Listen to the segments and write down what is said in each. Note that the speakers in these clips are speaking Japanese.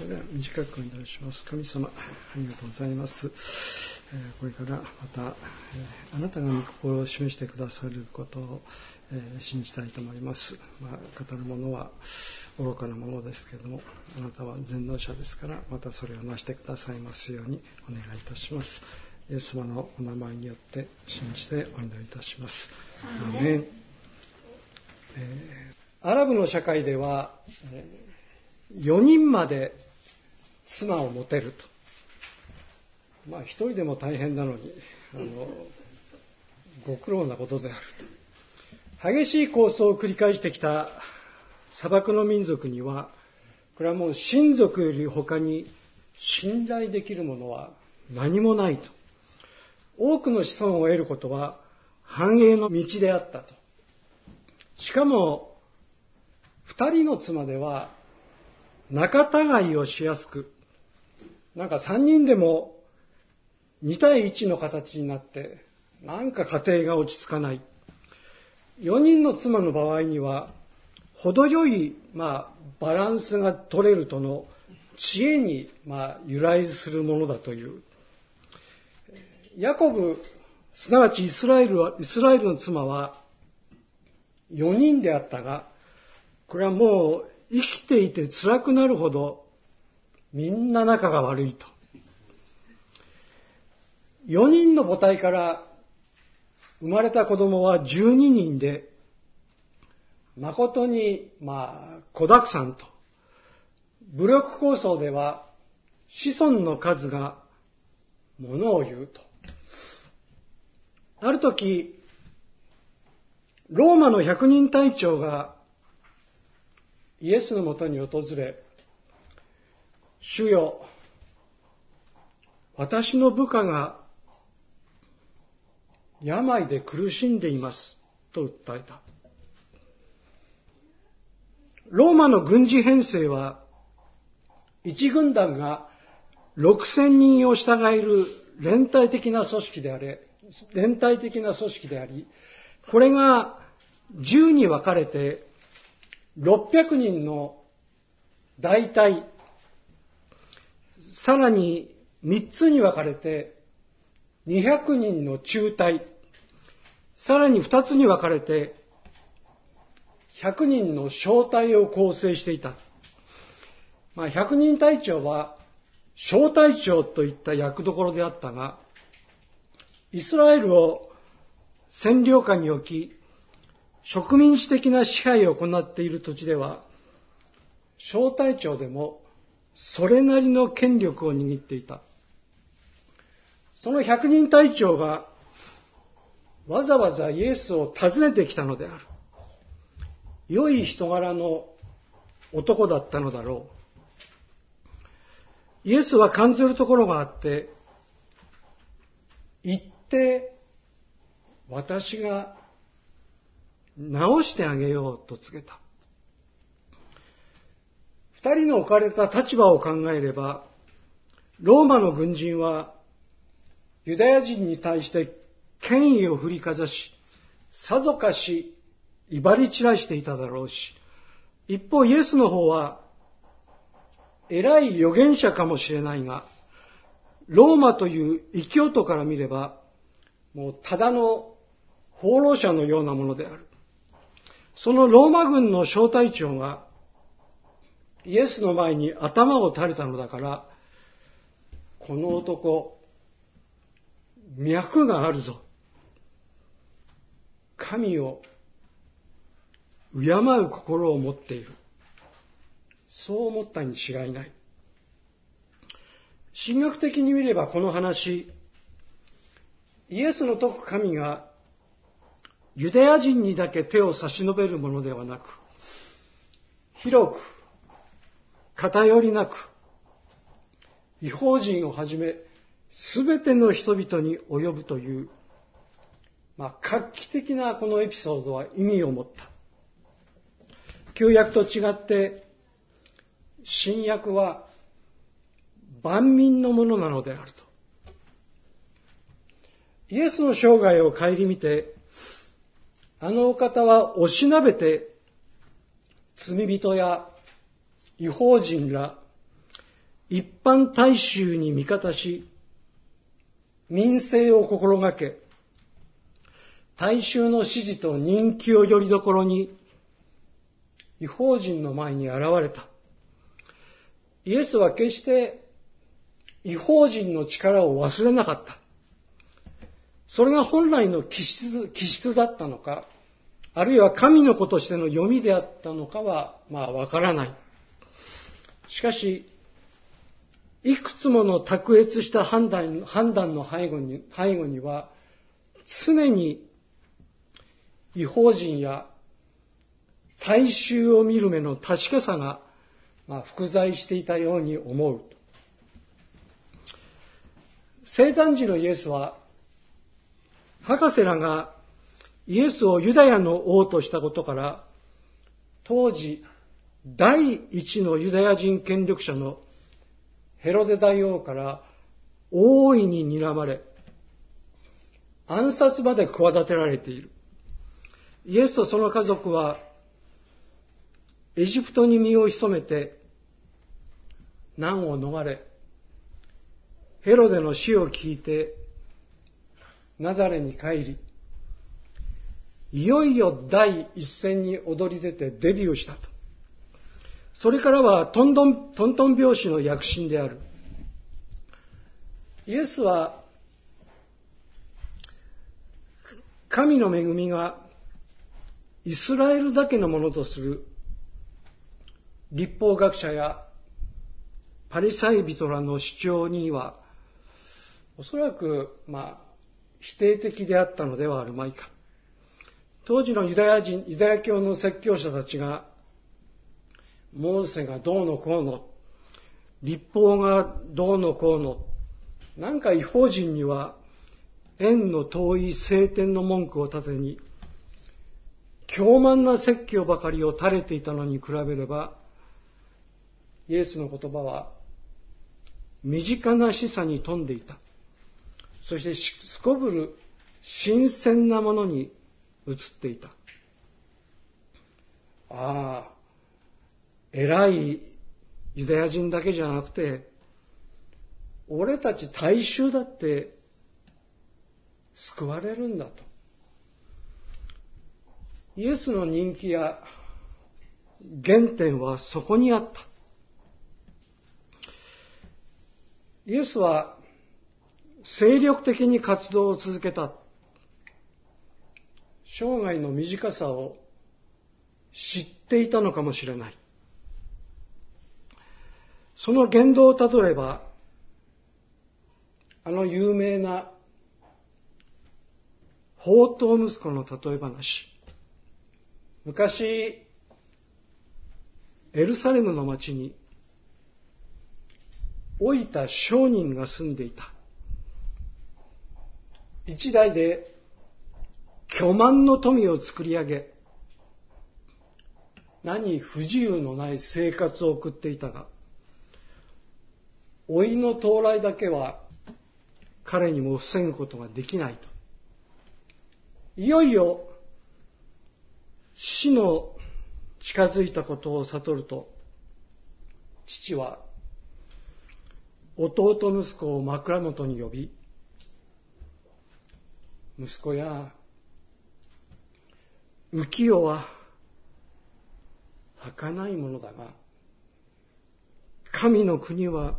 それでは短くお願いします。神様、ありがとうございます。えーこれからまた、えーあなたが御心を示してくださることを、えー信じたいと思います。まあ、語るものは愚かなものですけれども、あなたは全能者ですから、またそれをなしてくださいますようにお願いいたします。イエス様のお名前によって信じてお祈りいたします。アーメンえーアラブの社会では、え4人まで妻を持てると。まあ一人でも大変なのに、あの、ご苦労なことであると。激しい構想を繰り返してきた砂漠の民族には、これはもう親族より他に信頼できるものは何もないと。多くの子孫を得ることは繁栄の道であったと。しかも、二人の妻では仲違いをしやすく、なんか三人でも2対1の形になって、なんか家庭が落ち着かない。4人の妻の場合には、程よい、まあ、バランスが取れるとの知恵に、まあ、由来するものだという。ヤコブ、すなわちイスラエルは、イスラエルの妻は4人であったが、これはもう生きていて辛くなるほどみんな仲が悪いと。4人の母体から生まれた子供は12人で、誠に、まあ、子沢山と。武力構想では子孫の数がものを言うと。ある時、ローマの百人隊長がイエスのもとに訪れ、主よ、私の部下が病で苦しんでいますと訴えた。ローマの軍事編成は一軍団が6000人を従える連帯的な組織であれ、連帯的な組織であり、これが10に分かれて600人の大隊、さらに3つに分かれて200人の中隊、さらに2つに分かれて100人の小隊を構成していた。まあ、100人隊長は小隊長といった役どころであったが、イスラエルを占領下に置き、植民地的な支配を行っている土地では、小隊長でもそれなりの権力を握っていた。その百人隊長がわざわざイエスを訪ねてきたのである。良い人柄の男だったのだろう。イエスは感じるところがあって、行って私が直してあげようと告げた。二人の置かれた立場を考えれば、ローマの軍人はユダヤ人に対して権威を振りかざし、さぞかし威張り散らしていただろうし、一方イエスの方は偉い預言者かもしれないが、ローマという異教徒から見れば、もうただの放浪者のようなものである。そのローマ軍の小隊長がイエスの前に頭を垂れたのだから、この男、脈があるぞ。神を敬う心を持っている。そう思ったに違いない。神学的に見ればこの話、イエスの説く神がユダヤ人にだけ手を差し伸べるものではなく、広く、偏りなく、違法人をはじめ、すべての人々に及ぶという、まあ、画期的なこのエピソードは意味を持った。旧約と違って、新約は万民のものなのであると。イエスの生涯を顧みて、あのお方はおしなべて罪人や違法人ら一般大衆に味方し、民政を心がけ、大衆の支持と人気をよりどころに、違法人の前に現れた。イエスは決して違法人の力を忘れなかった。それが本来の気質気質だったのか、あるいは神の子としての読みであったのかは、まあわからない。しかし、いくつもの卓越した判断判断の背後に背後には、常に違法人や大衆を見る目の確かさが、まあ、複在していたように思う。生誕時のイエスは、博士らがイエスをユダヤの王としたことから、当時、第一のユダヤ人権力者のヘロデ大王から大いに睨まれ、暗殺まで企てられている。イエスとその家族は、エジプトに身を潜めて、難を逃れ、ヘロデの死を聞いて、ナザレに帰り、いよいよ第一線に躍り出てデビューしたと。それからはトントン、トントン拍子の躍進である。イエスは、神の恵みがイスラエルだけのものとする立法学者やパリサイ人らの主張には、おそらく、まあ、否定的であったのではあるまいか。当時のユダヤ人、ユダヤ教の説教者たちが、モーセがどうのこうの、立法がどうのこうの、なんか違法人には縁の遠い聖典の文句を立てに、凶慢な説教ばかりを垂れていたのに比べれば、イエスの言葉は身近な示唆に富んでいた。そしてすこぶる新鮮なものに映っていた。ああ、偉いユダヤ人だけじゃなくて、俺たち大衆だって救われるんだと。イエスの人気や原点はそこにあった。イエスは精力的に活動を続けた。生涯の短さを知っていたのかもしれない。その言動をたどれば、あの有名な宝刀息子の例え話。昔、エルサレムの町に、老いた商人が住んでいた。一代で巨万の富を作り上げ、何不自由のない生活を送っていたが、老いの到来だけは彼にも防ぐことができないと。いよいよ死の近づいたことを悟ると、父は弟息子を枕元に呼び、息子や浮世は儚いものだが、神の国は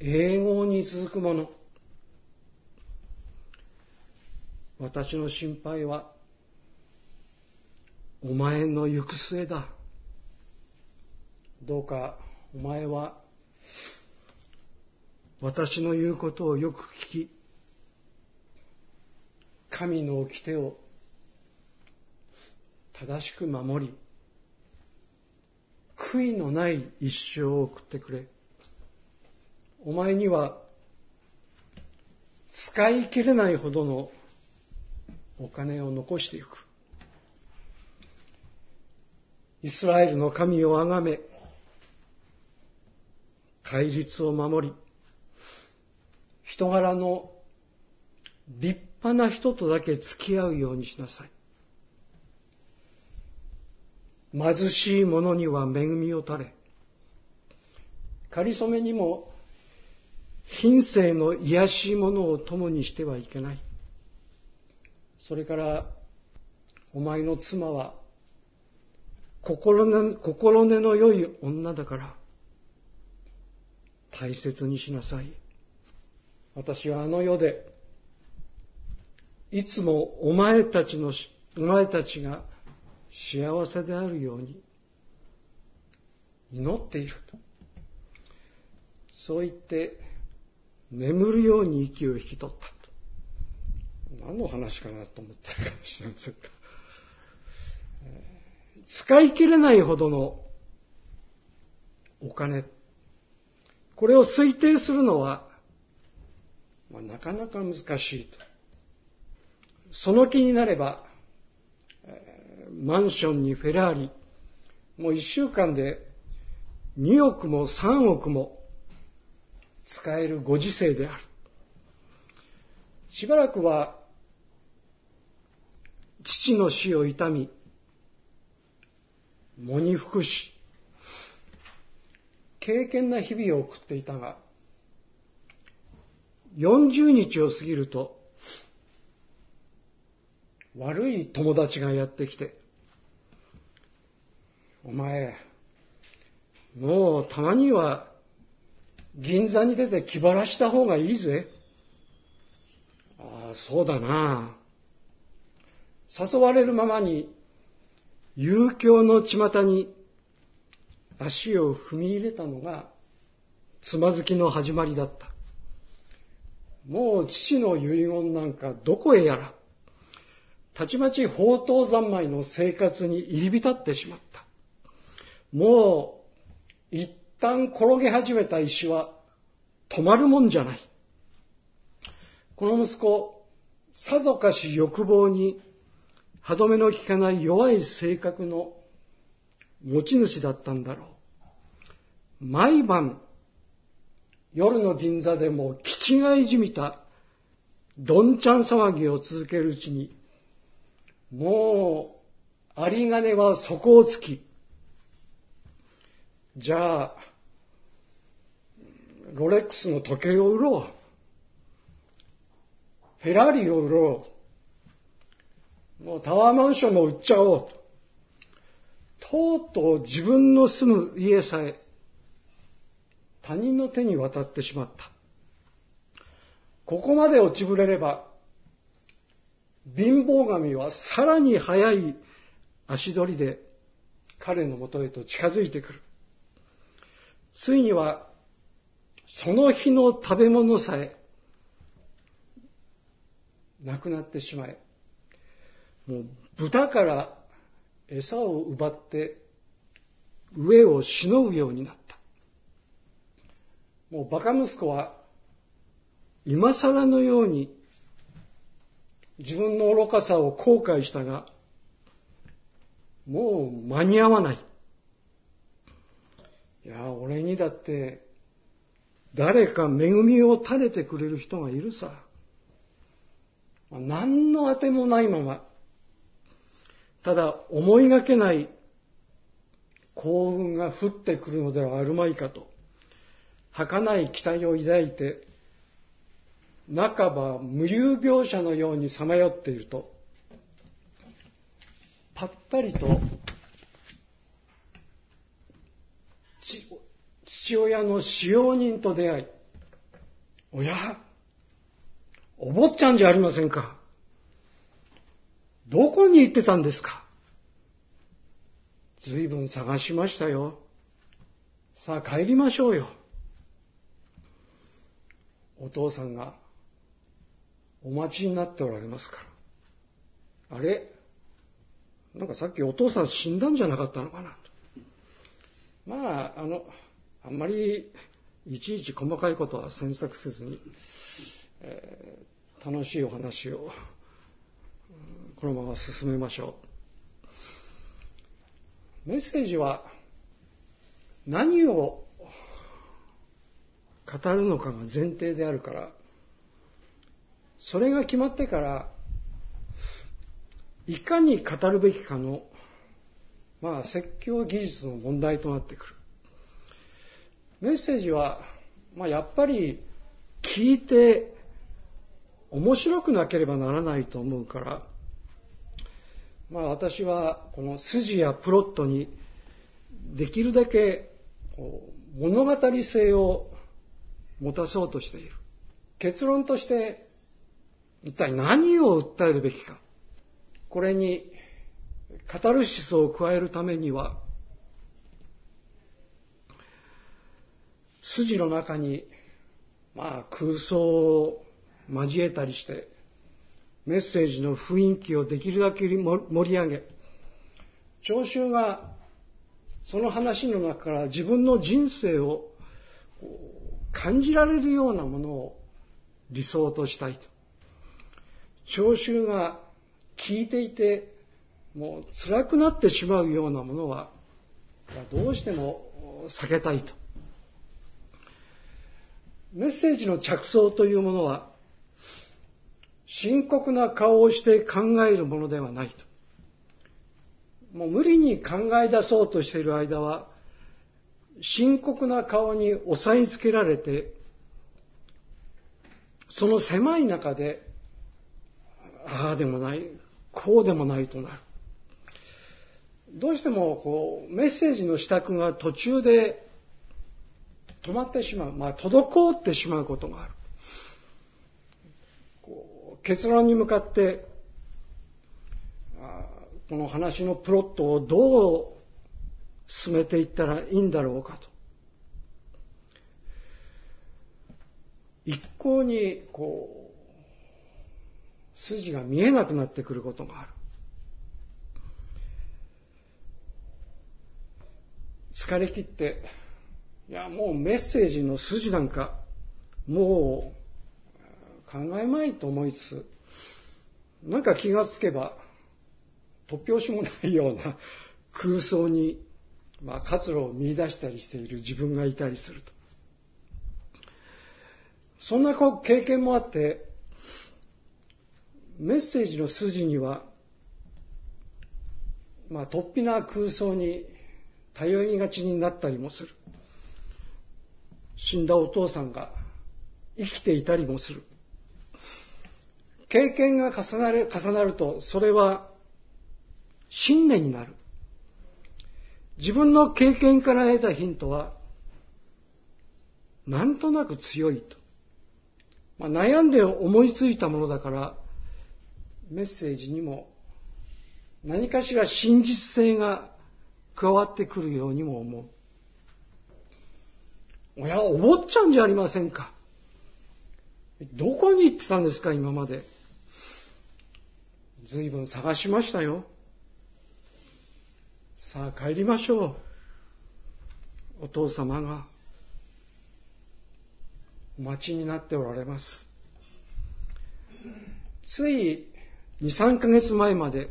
永遠に続くもの。私の心配は、お前の行く末だ。どうかお前は、私の言うことをよく聞き、神の掟を正しく守り、悔いのない一生を送ってくれ。お前には使い切れないほどのお金を残していく。イスラエルの神をあがめ、戒律を守り、人柄の立派な人とだけ付き合うようにしなさい。貧しい者には恵みを垂れ、かりそめにも品性の癒しいものを共にしてはいけない。それから、お前の妻は心根心根の良い女だから、大切にしなさい。私はあの世で、いつもお前たちの、お前たちが幸せであるように祈っていると。そう言って、眠るように息を引き取ったと。何の話かなと思ったかもしれませんか。使い切れないほどのお金。これを推定するのは、まあ、なかなか難しいと。その気になれば、マンションにフェラーリ、もう一週間で2億も3億も使えるご時世である。しばらくは父の死を悼み、喪に服し、敬虔な日々を送っていたが、40日を過ぎると、悪い友達がやってきて、お前、もうたまには銀座に出て気晴らした方がいいぜ。ああ、そうだな。誘われるままに、遊興の巷に足を踏み入れたのが、つまずきの始まりだった。もう父の遺言なんかどこへやら、たちまち宝刀三昧の生活に入り浸ってしまった。もう、一旦転げ始めた石は止まるもんじゃない。この息子、さぞかし欲望に歯止めの効かない弱い性格の持ち主だったんだろう。毎晩、夜の銀座でも気違いじみたどんちゃん騒ぎを続けるうちに、もう、有金は底をつき、じゃあ、ロレックスの時計を売ろう。フェラーリを売ろう。もうタワーマンションも売っちゃおう。とうとう自分の住む家さえ他人の手に渡ってしまった。ここまで落ちぶれれば、貧乏神はさらに速い足取りで彼のもとへと近づいてくる。ついには、その日の食べ物さえ、なくなってしまえ。もう豚から餌を奪って上をしのぐようになった。もうバカ息子は今更のように自分の愚かさを後悔したが、もう間に合わない。いや、俺にだって誰か恵みを垂れてくれる人がいるさ。何のあてもないまま、ただ思いがけない幸運が降ってくるのではあるまいかと、儚い期待を抱いて、半ば無遊病者のようにさまよっていると、ぱったりと父親の使用人と出会い、おや、お坊ちゃんじゃありませんか。どこに行ってたんですかずいぶん探しましたよ。さあ帰りましょうよ。お父さんがお待ちになっておられますから。あれ？なんかさっきお父さん死んだんじゃなかったのかなと。まあ、あの、あんまりいちいち細かいことは詮索せずに、えー、楽しいお話をこのまま進めましょう。メッセージは何を語るのかが前提であるから、それが決まってから、いかに語るべきかの、まあ、説教技術の問題となってくる。メッセージは、まあ、やっぱり聞いて面白くなければならないと思うから、まあ、私はこの筋やプロットにできるだけ物語性を持たそうとしている。結論として一体何を訴えるべきか。これにカタルシスを加えるためには筋の中にまあ空想を交えたりしてメッセージの雰囲気をできるだけ盛り上げ聴衆がその話の中から自分の人生を感じられるようなものを理想としたいと。聴衆が聞いていてもう辛くなってしまうようなものはどうしても避けたいと。メッセージの着想というものは深刻な顔をして考えるものではないと。もう無理に考え出そうとしている間は、深刻な顔に押さえつけられて、その狭い中で、ああでもない、こうでもないとなる。どうしてもこうメッセージの支度が途中で止まってしまう、まあ、滞ってしまうことがある。結論に向かってこの話のプロットをどう進めていったらいいんだろうかと。一向にこう筋が見えなくなってくることがある。疲れ切って、いや、もうメッセージの筋なんか、もう考えまいと思いつつ、なんか気がつけば、突拍子もないような空想に、まあ、活路を見出したりしている自分がいたりすると。そんな経験もあって、メッセージの筋には、まあ、突飛な空想に頼りがちになったりもする。死んだお父さんが生きていたりもする。経験が重なる重なると、それは信念になる。自分の経験から得たヒントは、なんとなく強いと。まあ、悩んで思いついたものだから、メッセージにも何かしら真実性が加わってくるようにも思う。おや、お坊ちゃんじゃありませんか。どこに行ってたんですか、今まで。随分探しましたよ。さあ帰りましょう。お父様がお待ちになっておられます。つい2、3ヶ月前まで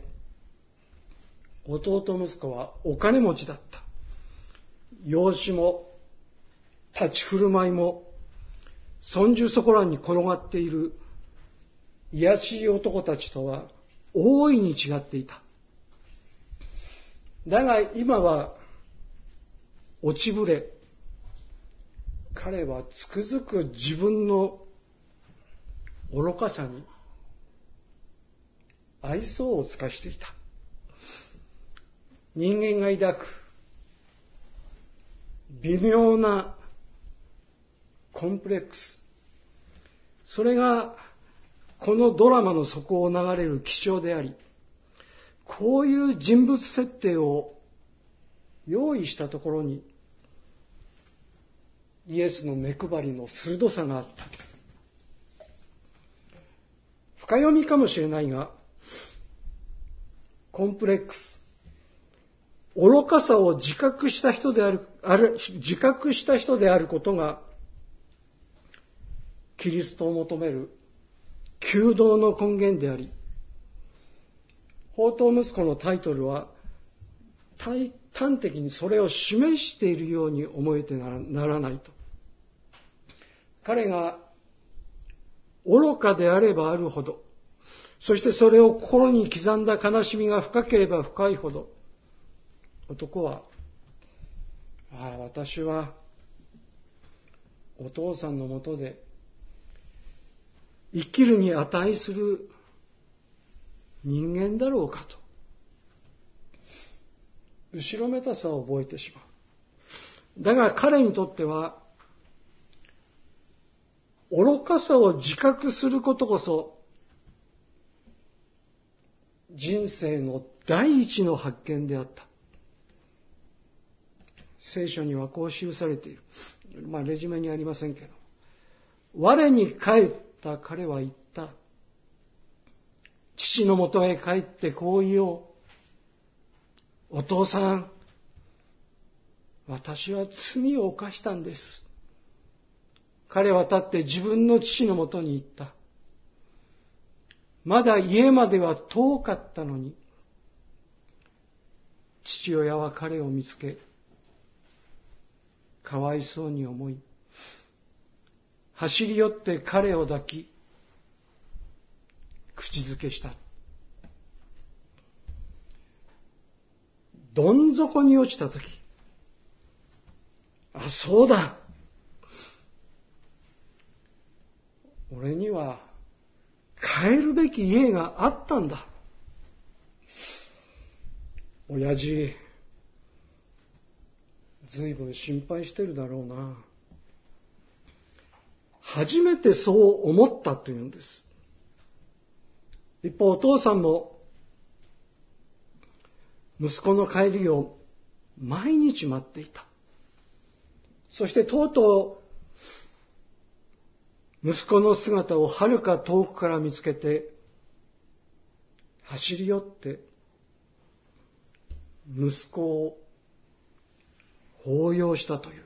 弟息子はお金持ちだった。養子も立ち振る舞いも尊重そこらに転がっている癒しい男たちとは大いに違っていた。だが今は落ちぶれ、彼はつくづく自分の愚かさに愛想を尽かしていた。人間が抱く微妙なコンプレックス。それがこのドラマの底を流れる基調であり、こういう人物設定を用意したところに、イエスの目配りの鋭さがあった。深読みかもしれないが、コンプレックス、愚かさを自覚した人である、ある自覚した人であることが、キリストを求める求道の根源であり、宝刀息子のタイトルは、端的にそれを示しているように思えてならないと。彼が愚かであればあるほど、そしてそれを心に刻んだ悲しみが深ければ深いほど、男は、ああ、私はお父さんのもとで生きるに値する人間だろうかと後ろめたさを覚えてしまう。だが彼にとっては愚かさを自覚することこそ人生の第一の発見であった。聖書にはこう記されている。まあ、レジュメにありませんけど。我に帰った彼は言った。父のもとへ帰ってこう言おう。お父さん、私は罪を犯したんです。彼は立って自分の父のもとに行った。まだ家までは遠かったのに、父親は彼を見つけ、かわいそうに思い、走り寄って彼を抱き、口づけした。どん底に落ちたとき、あ、そうだ俺には帰るべき家があったんだ。親父、ずいぶん心配してるだろうな。初めてそう思ったというんです。一方、お父さんも、息子の帰りを毎日待っていた。そしてとうとう、息子の姿をはるか遠くから見つけて、走り寄って、息子を抱擁したという。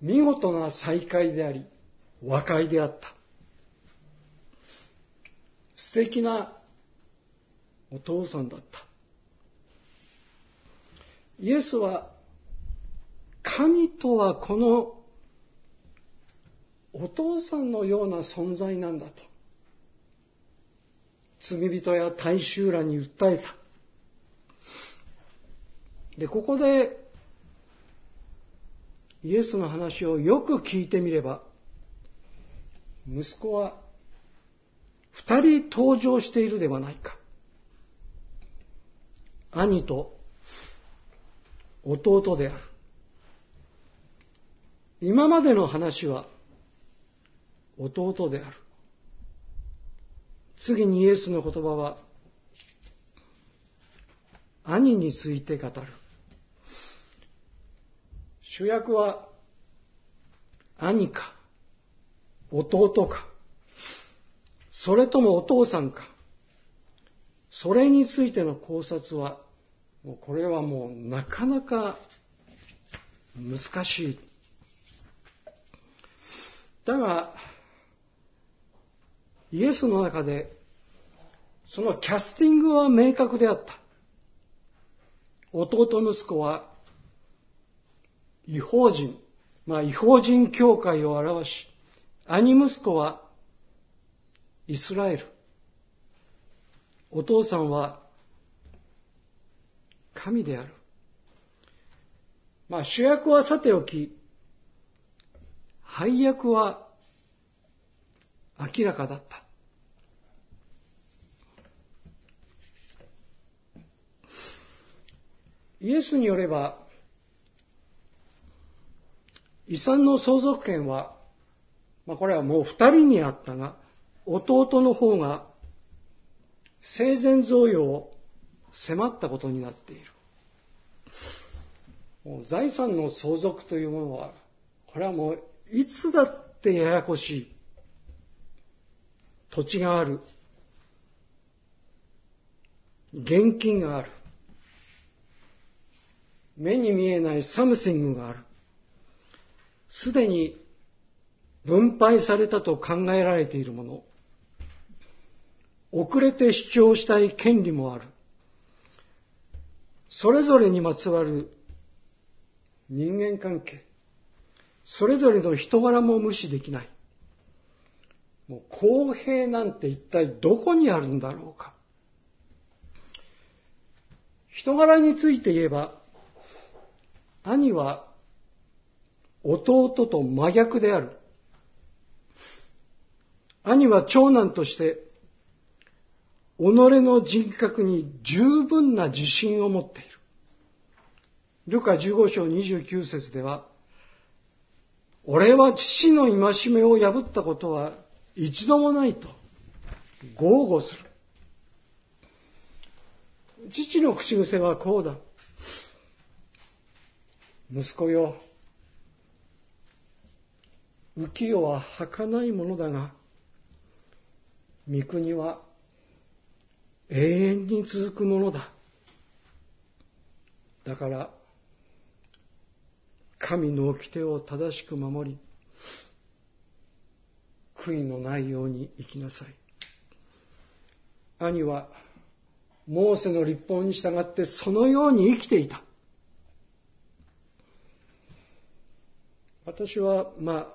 見事な再会であり、和解であった。素敵なお父さんだった。イエスは、神とはこのお父さんのような存在なんだと。罪人や大衆らに訴えた。で、ここで、イエスの話をよく聞いてみれば、息子は二人登場しているではないか。兄と弟である。今までの話は弟である。次にイエスの言葉は、兄について語る。主役は兄か、弟か、それともお父さんか、それについての考察は、もうこれはもうなかなか難しい。だが、イエスの中で、そのキャスティングは明確であった。弟息子は、違法人、まあ違法人教会を表し、兄息子は、イスラエル。お父さんは、神である。まあ主役はさておき、配役は明らかだった。イエスによれば、遺産の相続権は、まあ、これはもう二人にあったが、弟の方が生前贈与を迫ったことになっている。もう財産の相続というものは、これはもういつだってややこしい。土地がある。現金がある。目に見えないサムシングがある。すでに分配されたと考えられているもの。遅れて主張したい権利もある。それぞれにまつわる人間関係。それぞれの人柄も無視できない。もう公平なんて一体どこにあるんだろうか。人柄について言えば、兄は弟と真逆である。兄は長男として、己の人格に十分な自信を持っている。ルカ15章29節では、俺は父の戒めを破ったことは一度もないと豪語する。父の口癖はこうだ。息子よ、浮世は儚いものだが、御国は永遠に続くものだ。だから、神の掟を正しく守り、悔いのないように生きなさい。兄は、モーセの立法に従ってそのように生きていた。私は、まあ、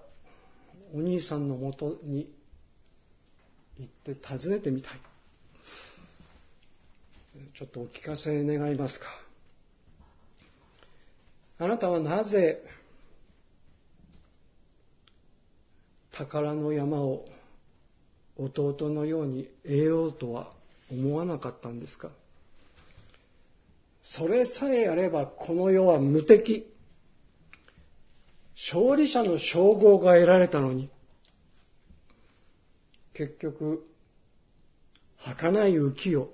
お兄さんのもとに行って訪ねてみたい。ちょっとお聞かせ願いますか。あなたはなぜ宝の山を弟のように得ようとは思わなかったんですかそれさえあればこの世は無敵。勝利者の称号が得られたのに、結局、儚い浮世、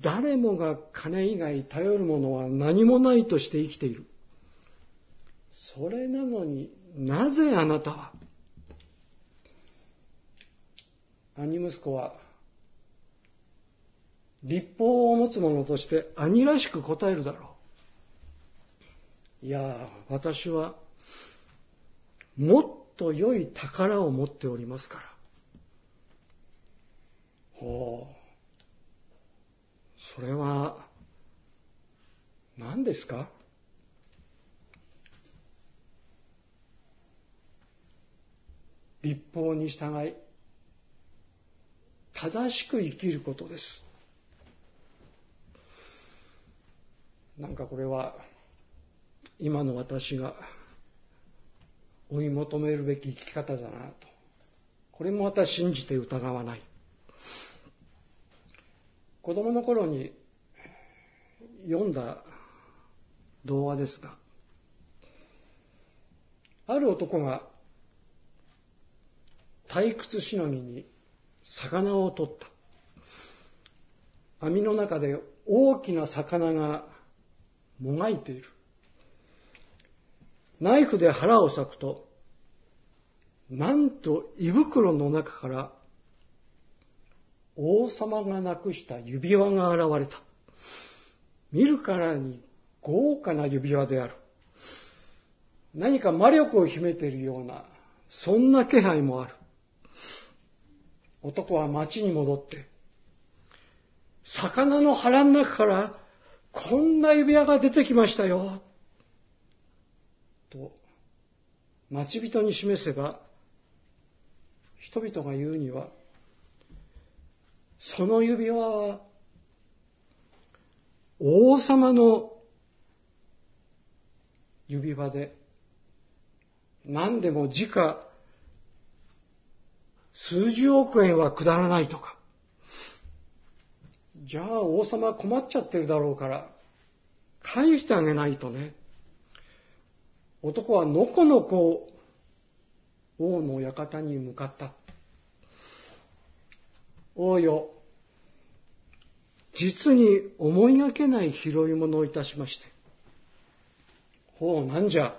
誰もが金以外頼るものは何もないとして生きている。それなのになぜあなたは兄息子は立法を持つ者として兄らしく答えるだろう。いや、私はもっと良い宝を持っておりますから。ほう。それは何ですか？立法に従い正しく生きることですなんかこれは今の私が追い求めるべき生き方だなとこれもまた信じて疑わない子供の頃に読んだ童話ですが、ある男が退屈しのぎに魚を取った。網の中で大きな魚がもがいている。ナイフで腹を裂くと、なんと胃袋の中から王様がなくした指輪が現れた。見るからに豪華な指輪である。何か魔力を秘めているような、そんな気配もある。男は町に戻って、魚の腹の中からこんな指輪が出てきましたよ。と、町人に示せば、人々が言うには、その指輪は、王様の指輪で、何でも時価数十億円は下らないとか。じゃあ王様困っちゃってるだろうから、返してあげないとね。男はのこのこ王の館に向かった。王よ、実に思いがけない拾い物をいたしまして。ほう、なんじゃ。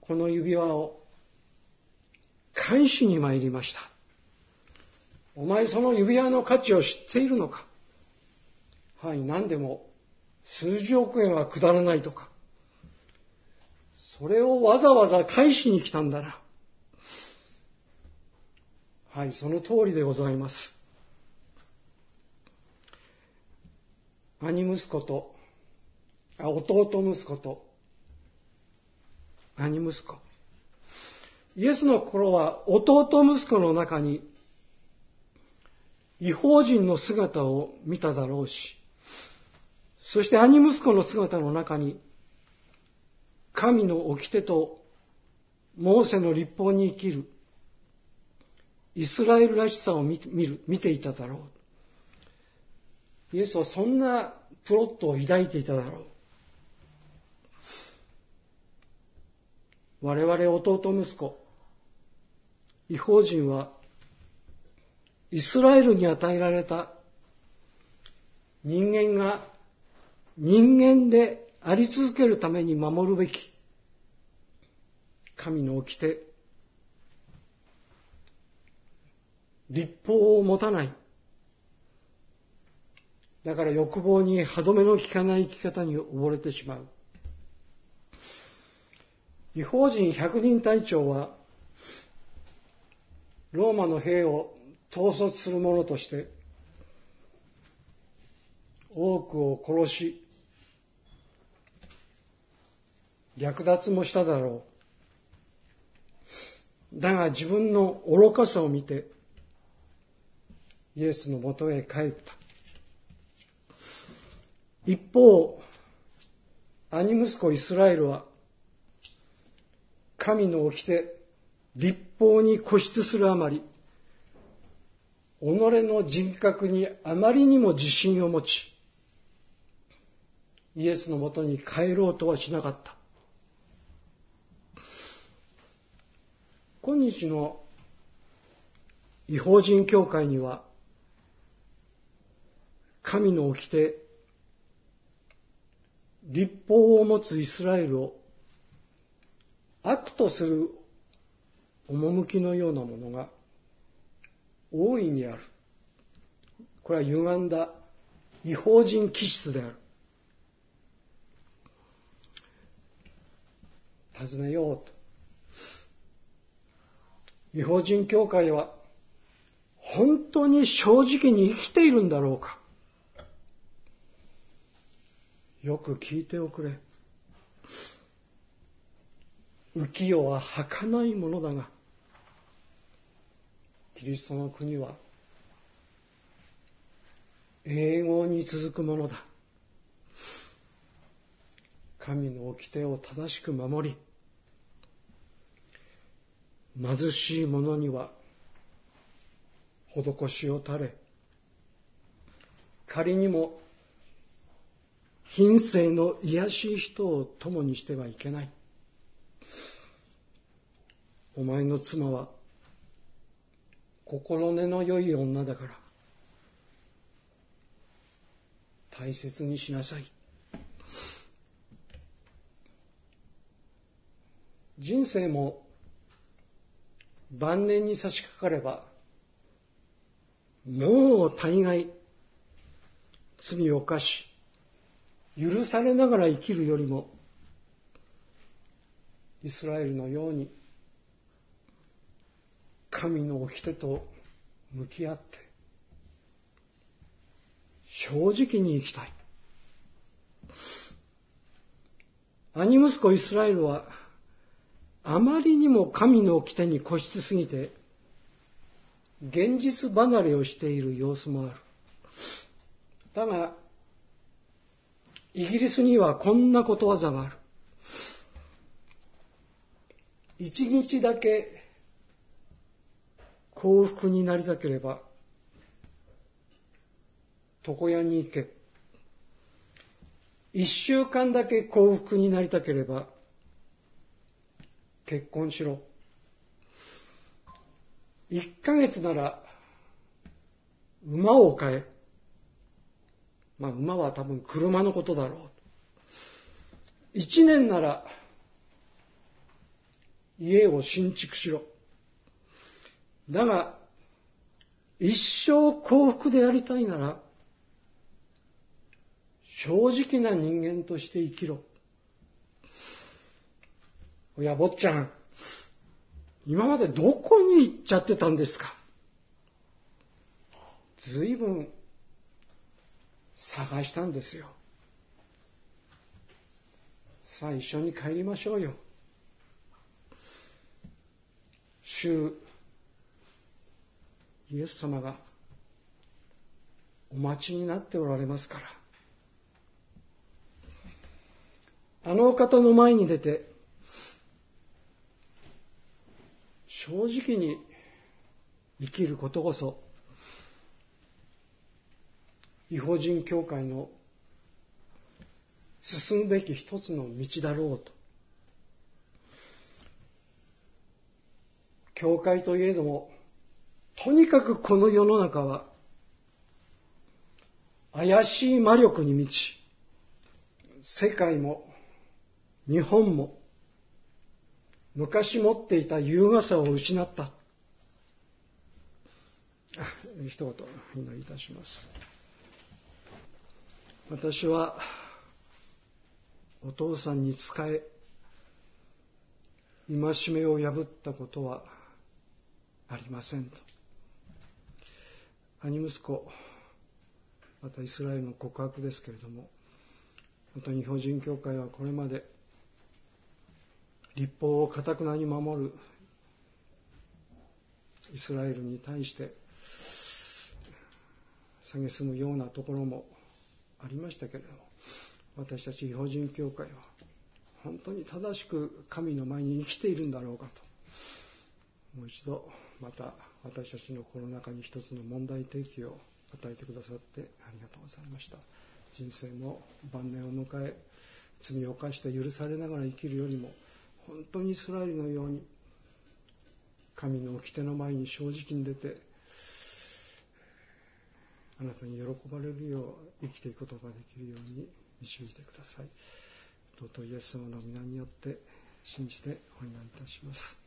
この指輪を返しに参りました。お前その指輪の価値を知っているのかはい、何でも数十億円は下らないとか。それをわざわざ返しに来たんだな。はい、その通りでございます。兄息子と、あ、弟息子と、兄息子。イエスの頃は弟息子の中に違法人の姿を見ただろうし、そして兄息子の姿の中に神の掟とモーセの立法に生きるイスラエルらしさを見る見ていただろう。イエスはそんなプロットを抱いていただろう。我々弟息子、違法人は、イスラエルに与えられた人間が人間であり続けるために守るべき神の掟、立法を持たない。だから欲望に歯止めの効かない生き方に溺れてしまう。違法人百人隊長は、ローマの兵を統率する者として、多くを殺し、略奪もしただろう。だが自分の愚かさを見て、イエスのもとへ帰った。一方、兄息子イスラエルは、神の掟、立法に固執するあまり、己の人格にあまりにも自信を持ち、イエスのもとに帰ろうとはしなかった。今日の違法人教会には、神の掟、立法を持つイスラエルを悪とする趣のようなものが大いにある。これは歪んだ違法人気質である。尋ねようと。違法人教会は本当に正直に生きているんだろうかよく聞いておくれ。浮世は儚いものだが、キリストの国は永遠に続くものだ。神の掟を正しく守り、貧しい者には施しを垂れ、仮にも品性の癒しい人を共にしてはいけない。お前の妻は心根の良い女だから大切にしなさい。人生も晩年に差し掛かればもう大概罪を犯し許されながら生きるよりもイスラエルのように神の掟と向き合って正直に生きたい。兄息子イスラエルはあまりにも神の掟に固執すぎて現実離れをしている様子もある。だがイギリスにはこんなことわざがある。一日だけ幸福になりたければ、床屋に行け。一週間だけ幸福になりたければ、結婚しろ。一ヶ月なら、馬を買え。まあ、馬は多分車のことだろう。一年なら、家を新築しろ。だが、一生幸福でありたいなら、正直な人間として生きろ。おや、坊ちゃん、今までどこに行っちゃってたんですか？ずいぶん探したんですよ。さあ一緒に帰りましょうよ。主イエス様がお待ちになっておられますから。あのお方の前に出て、正直に生きることこそ違法人教会の進むべき一つの道だろうと。教会といえどもとにかくこの世の中は怪しい魔力に満ち世界も日本も昔持っていた優雅さを失った。一言お祈りいたします。私はお父さんに仕え戒めを破ったことはありませんと。兄息子またイスラエルの告白ですけれどもまた日本人教会はこれまで立法をかたくなに守る。イスラエルに対して蔑むようなところもありましたけれども私たち違法人教会は本当に正しく神の前に生きているんだろうかと。もう一度また私たちの心の中に一つの問題提起を与えてくださってありがとうございました。人生の晩年を迎え罪を犯して許されながら生きるよりも本当にイスラエルのように神の掟の前に正直に出てあなたに喜ばれるよう生きていくことができるように導いてください。尊いイエス様の皆によって信じてお祈りいたします。